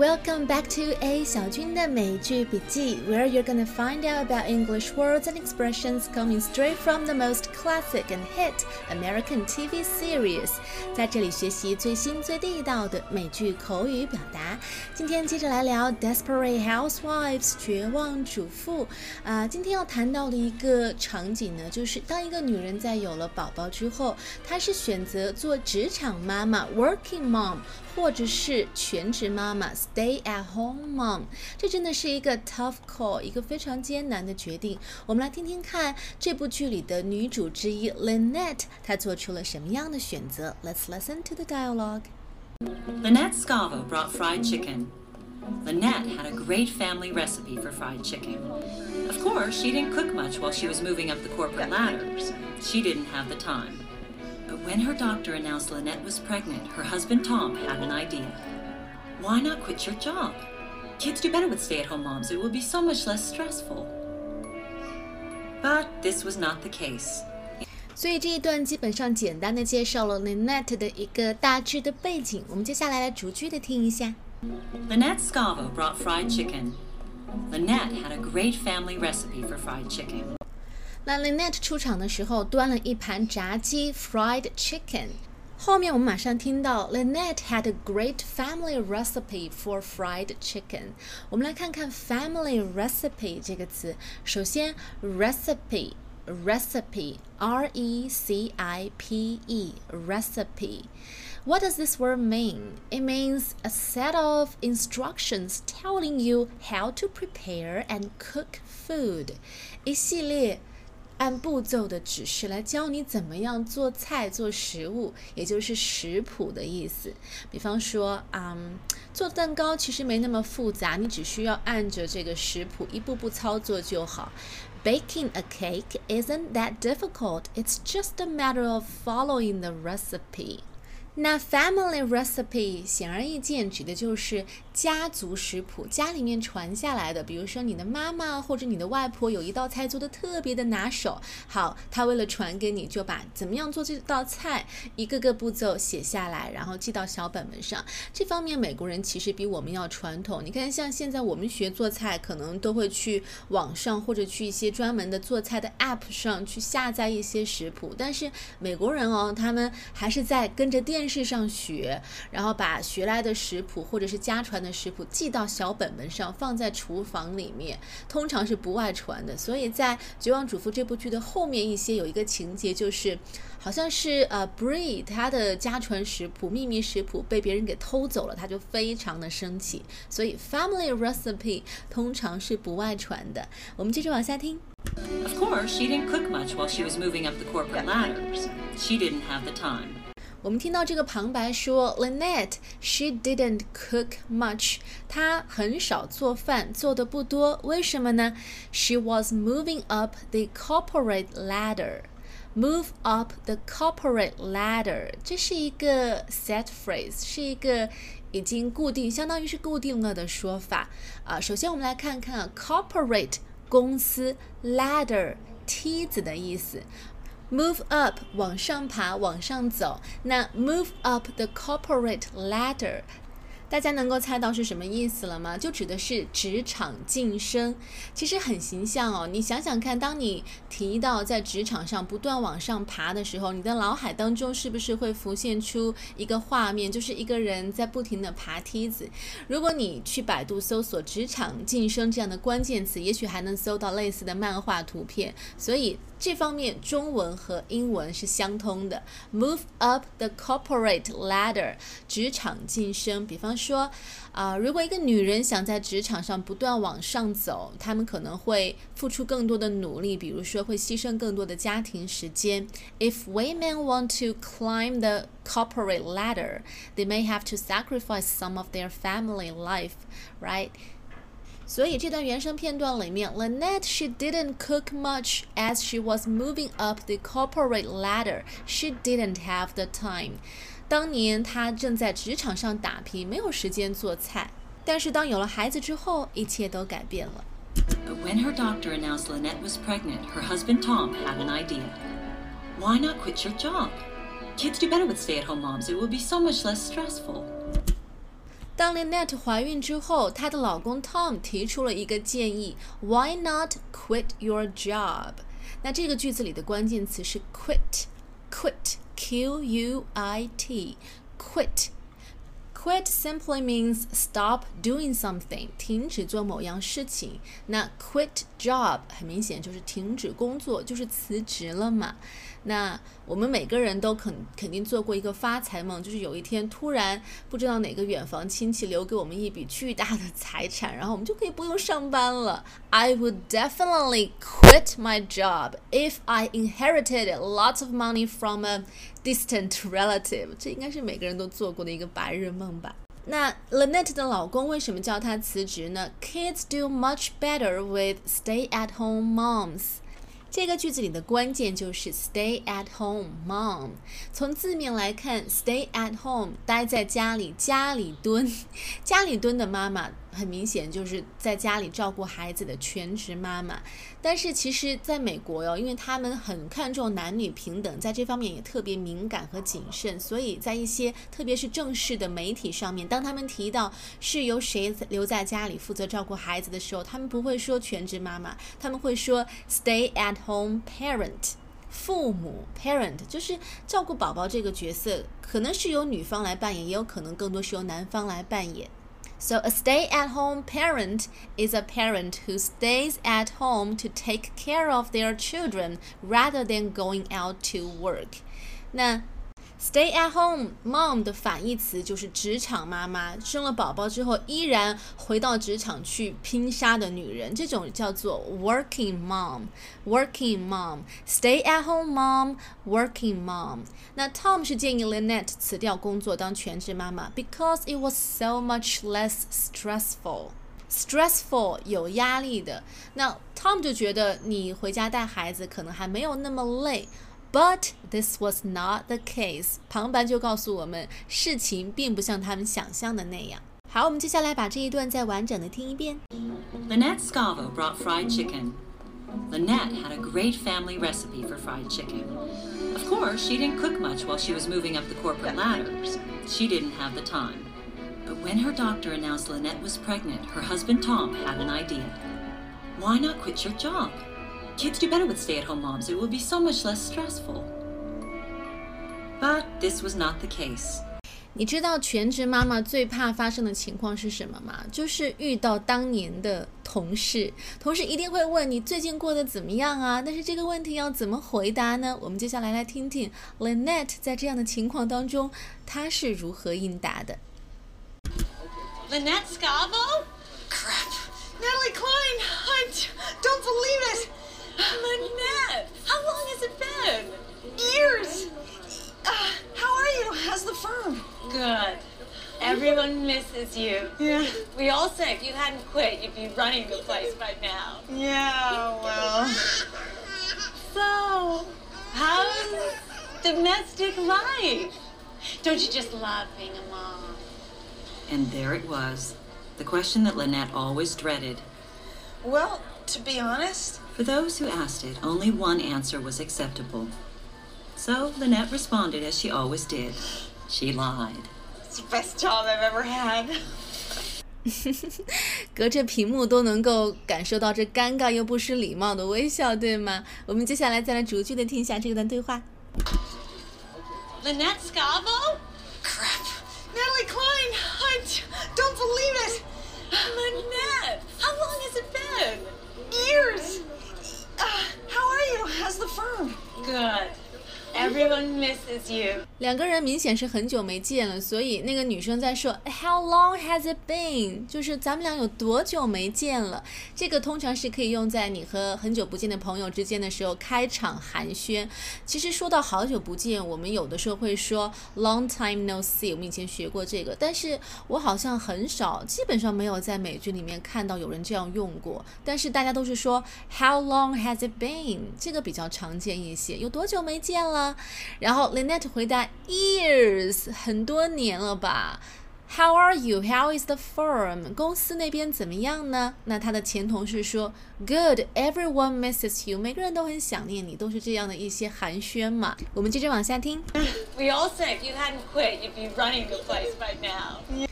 welcome back to A 小军的美剧笔记，where you're gonna find out about English words and expressions coming straight from the most classic and hit American TV series。在这里学习最新最地道的美剧口语表达。今天接着来聊 Desperate Housewives 绝望主妇。啊，今天要谈到的一个场景呢，就是当一个女人在有了宝宝之后，她是选择做职场妈妈 （working mom） 或者是全职妈妈。Stay at home mom，这真的是一个 tough call，一个非常艰难的决定。我们来听听看这部剧里的女主之一 Lynette，她做出了什么样的选择？Let's listen to the dialogue. Lynette Scavo brought fried chicken. Lynette had a great family recipe for fried chicken. Of course, she didn't cook much while she was moving up the corporate ladder. She didn't have the time. But when her doctor announced Lynette was pregnant, her husband Tom had an idea. Why not quit your job? Kids do better with stay at home moms. It will be so much less stressful. But this was not the case. 所以这一段基本上简单的介绍了 Lynette 的一个大致的背景。我们接下来来逐句的听一下。Lynette Scavo brought fried chicken. Lynette had a great family recipe for fried chicken. 那 Lynette 出场的时候端了一盘炸鸡 （fried chicken）。后面我们马上听到 Lynette had a great family recipe for fried chicken。我们来看看 family recipe 这个词。首先，recipe recipe r e c i p e recipe。What does this word mean? It means a set of instructions telling you how to prepare and cook food. 一系列 按步骤的指示来教你怎么样做菜、做食物，也就是食谱的意思。比方说，嗯，做蛋糕其实没那么复杂，你只需要按着这个食谱一步步操作就好。Baking a cake isn't that difficult. It's just a matter of following the recipe. 那 family recipe 显而易见指的就是家族食谱，家里面传下来的。比如说你的妈妈或者你的外婆有一道菜做的特别的拿手，好，她为了传给你，就把怎么样做这道菜一个个步骤写下来，然后记到小本本上。这方面美国人其实比我们要传统。你看，像现在我们学做菜，可能都会去网上或者去一些专门的做菜的 app 上去下载一些食谱，但是美国人哦，他们还是在跟着电。电视上学，然后把学来的食谱或者是家传的食谱记到小本本上，放在厨房里面，通常是不外传的。所以在《绝望主妇》这部剧的后面一些有一个情节，就是好像是呃 Bree 她的家传食谱、秘密食谱被别人给偷走了，她就非常的生气。所以 Family Recipe 通常是不外传的。我们接着往下听。Of course, she didn't cook much while she was moving up the corporate ladder. She didn't have the time. 我们听到这个旁白说，Lynette she didn't cook much，她很少做饭，做的不多。为什么呢？She was moving up the corporate ladder。Move up the corporate ladder，这是一个 set phrase，是一个已经固定，相当于是固定了的说法啊。首先我们来看看 corporate 公司 ladder 梯子的意思。Move up，往上爬，往上走。那 move up the corporate ladder。 大家能够猜到是什么意思了吗？就指的是职场晋升，其实很形象哦。你想想看，当你提到在职场上不断往上爬的时候，你的脑海当中是不是会浮现出一个画面，就是一个人在不停的爬梯子？如果你去百度搜索“职场晋升”这样的关键词，也许还能搜到类似的漫画图片。所以这方面中文和英文是相通的。Move up the corporate ladder，职场晋升。比方说，啊，如果一个女人想在职场上不断往上走，她们可能会付出更多的努力，比如说会牺牲更多的家庭时间。If women want to climb the corporate ladder, they may have to sacrifice some of their family life, right? 所以这段原声片段里面，Lynette she didn't cook much as she was moving up the corporate ladder. She didn't have the time. 当年她正在职场上打拼，没有时间做菜。但是当有了孩子之后，一切都改变了。When her doctor announced Lynette was pregnant, her husband Tom had an idea. Why not quit your job? Kids do better with stay-at-home moms. It will be so much less stressful. 当 Lynette 怀孕之后，她的老公 Tom 提出了一个建议：Why not quit your job？那这个句子里的关键词是 quit，quit，q u i t，quit。Quit simply means stop doing something，停止做某样事情。那 quit job 很明显就是停止工作，就是辞职了嘛。 那我们每个人都肯肯定做过一个发财梦，就是有一天突然不知道哪个远房亲戚留给我们一笔巨大的财产，然后我们就可以不用上班了。I would definitely quit my job if I inherited lots of money from a distant relative。这应该是每个人都做过的一个白日梦吧。那 Lynette 的老公为什么叫她辞职呢？Kids do much better with stay-at-home moms。这个句子里的关键就是 stay at home mom。从字面来看，stay at home 待在家里，家里蹲，家里蹲的妈妈。很明显就是在家里照顾孩子的全职妈妈，但是其实在美国哟，因为他们很看重男女平等，在这方面也特别敏感和谨慎，所以在一些特别是正式的媒体上面，当他们提到是由谁留在家里负责照顾孩子的时候，他们不会说全职妈妈，他们会说 stay at home parent，父母 parent 就是照顾宝宝这个角色，可能是由女方来扮演，也有可能更多是由男方来扮演。So, a stay at home parent is a parent who stays at home to take care of their children rather than going out to work. 那 Stay at home mom 的反义词就是职场妈妈，生了宝宝之后依然回到职场去拼杀的女人，这种叫做 working mom。working mom。Stay at home mom。working mom。那 Tom 是建议 Lynette 辞掉工作当全职妈妈，because it was so much less stressful。stressful 有压力的，那 Tom 就觉得你回家带孩子可能还没有那么累。But this was not the case。旁白就告诉我们，事情并不像他们想象的那样。好，我们接下来把这一段再完整的听一遍。Lynette Scavo brought fried chicken. Lynette had a great family recipe for fried chicken. Of course, she didn't cook much while she was moving up the corporate ladder. She didn't have the time. But when her doctor announced Lynette was pregnant, her husband Tom had an idea. Why not quit your job? Kids do better with stay at home moms. It will be so much less stressful. But this was not the case. 你知道全职妈妈最怕发生的情况是什么吗？就是遇到当年的同事，同事一定会问你最近过得怎么样啊？但是这个问题要怎么回答呢？我们接下来来听听 Lynette 在这样的情况当中，她是如何应答的。Lynette Scavo? Crap. Natalie Klein! I don't believe it! Lynette, how long has it been? Years. Uh, how are you? How's the firm? Good. Everyone misses you. Yeah. We all say if you hadn't quit, you'd be running the place by now. Yeah, well. So, how's domestic life? Don't you just love being a mom? And there it was, the question that Lynette always dreaded. Well, to be honest, For those who asked it, only one answer was acceptable. So Lynette responded as she always did. She lied. it's the best job I've ever had. 隔着屏幕都能够感受到这尴尬又不失礼貌的微笑，对吗？我们接下来再来逐句的听一下这段对话。 Lynette Scavo? Crap. Natalie Klein! I don't believe it! Lynette, Years. Uh, how are you? How's the firm? Good. Everyone misses you. 两个人明显是很久没见了，所以那个女生在说 How long has it been？就是咱们俩有多久没见了？这个通常是可以用在你和很久不见的朋友之间的时候开场寒暄。其实说到好久不见，我们有的时候会说 Long time no see。我们以前学过这个，但是我好像很少，基本上没有在美剧里面看到有人这样用过。但是大家都是说 How long has it been？这个比较常见一些，有多久没见了？然后 Lynette 回答 years 很多年了吧。How are you? How is the firm? 公司那边怎么样呢？那他的前同事说，Good. Everyone misses you. 每个人都很想念你，都是这样的一些寒暄嘛。我们接着往下听。We all say if you hadn't quit, you'd be running the place by now.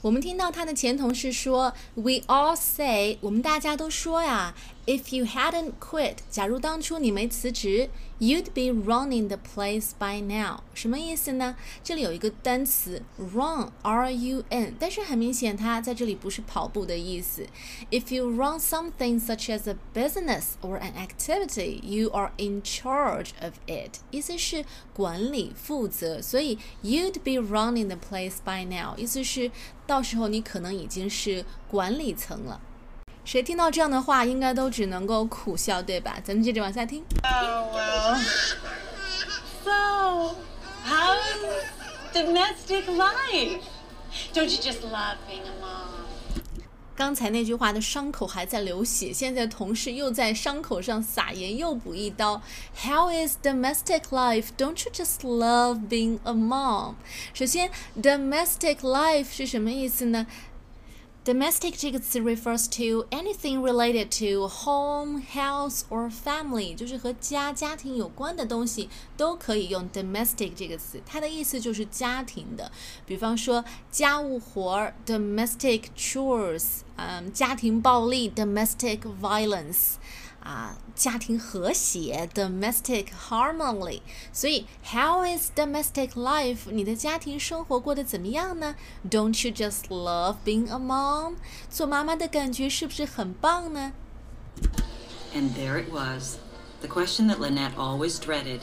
我们听到他的前同事说，We all say，我们大家都说呀 ，If you hadn't quit，假如当初你没辞职，you'd be running the place by now。什么意思呢？这里有一个单词 run，r-u-n，但是很明显它在这里不是跑步的意思。If you run something such as a business or an activity，you are in charge of it。意思是管理、负责，所以 you'd be running the place by now，意思是。到时候你可能已经是管理层了。 谁听到这样的话，应该都只能够苦笑，对吧？咱们接着往下听。Oh well. So, how's domestic life? Don't you just love being a mom? 刚才那句话的伤口还在流血，现在同事又在伤口上撒盐，又补一刀。How is domestic life? Don't you just love being a mom? 首先，domestic life 是什么意思呢 ？Domestic 这个词 refers to anything related to home, house or family，就是和家、家庭有关的东西都可以用 domestic 这个词。它的意思就是家庭的，比方说家务活儿 domestic chores，嗯，家庭暴力 domestic violence。 啊，家庭和谐 （domestic harmony）。所以，How is domestic life？你的家庭生活过得怎么样呢？Don't you just love being a mom？做妈妈的感觉是不是很棒呢？And there it was, the question that Lynette always dreaded.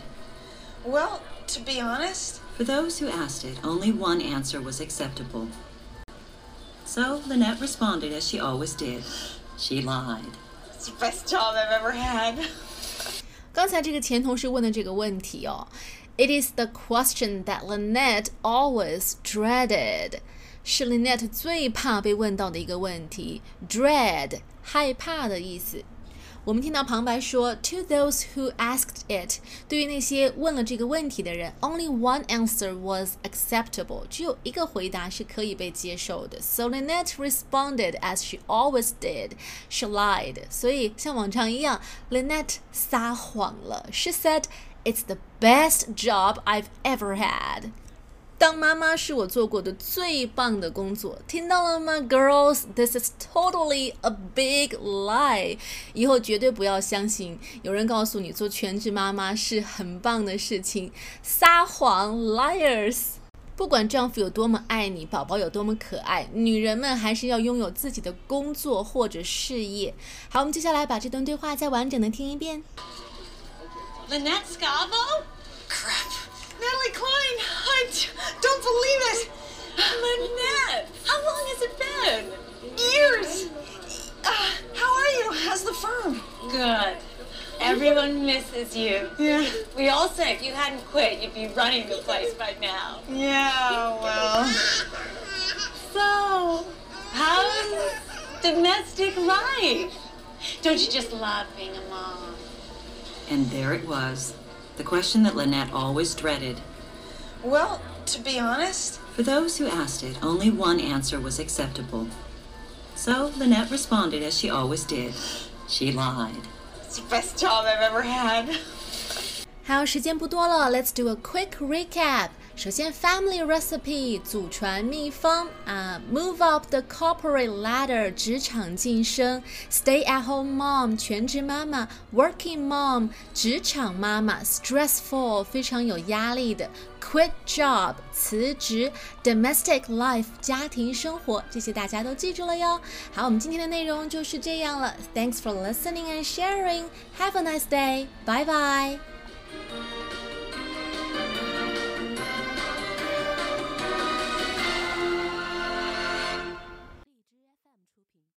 Well, to be honest, for those who asked it, only one answer was acceptable. So Lynette responded as she always did. She lied. It's the best job I've ever had. 刚才这个前同事问的这个问题哦，It is the question that Lynette always dreaded，是 Lynette 最怕被问到的一个问题，dread 害怕的意思。 我们听到旁白说，To those who asked it，对于那些问了这个问题的人，only one answer was acceptable，只有一个回答是可以被接受的。So Lynette responded as she always did. She lied. 所以像往常一样，Lynette 撒谎了。She said, "It's the best job I've ever had." 当妈妈是我做过的最棒的工作，听到了吗，girls？This is totally a big lie。以后绝对不要相信有人告诉你做全职妈妈是很棒的事情，撒谎，liars。不管丈夫有多么爱你，宝宝有多么可爱，女人们还是要拥有自己的工作或者事业。好，我们接下来把这段对话再完整的听一遍。Lynette Scavo? Crap. Natalie Klein! Been? Years! Uh, how are you? How's the firm? Good. Everyone misses you. Yeah. We all say if you hadn't quit, you'd be running the place by now. Yeah, well. So, how's domestic life? Don't you just love being a mom? And there it was, the question that Lynette always dreaded. Well, to be honest, for those who asked it, only one answer was acceptable. So Lynette responded as she always did. She lied. It's the best job I've ever had. 好，时间不多了，Let's do a quick recap。 首先，family recipe 祖传秘方啊，move up the corporate ladder 职场晋升，stay at home mom 全职妈妈，working mom 职场妈妈，stressful 非常有压力的，quit job 辞职，domestic life 家庭生活，这些大家都记住了哟。好，我们今天的内容就是这样了。Thanks for listening and sharing. Have a nice day. Bye bye.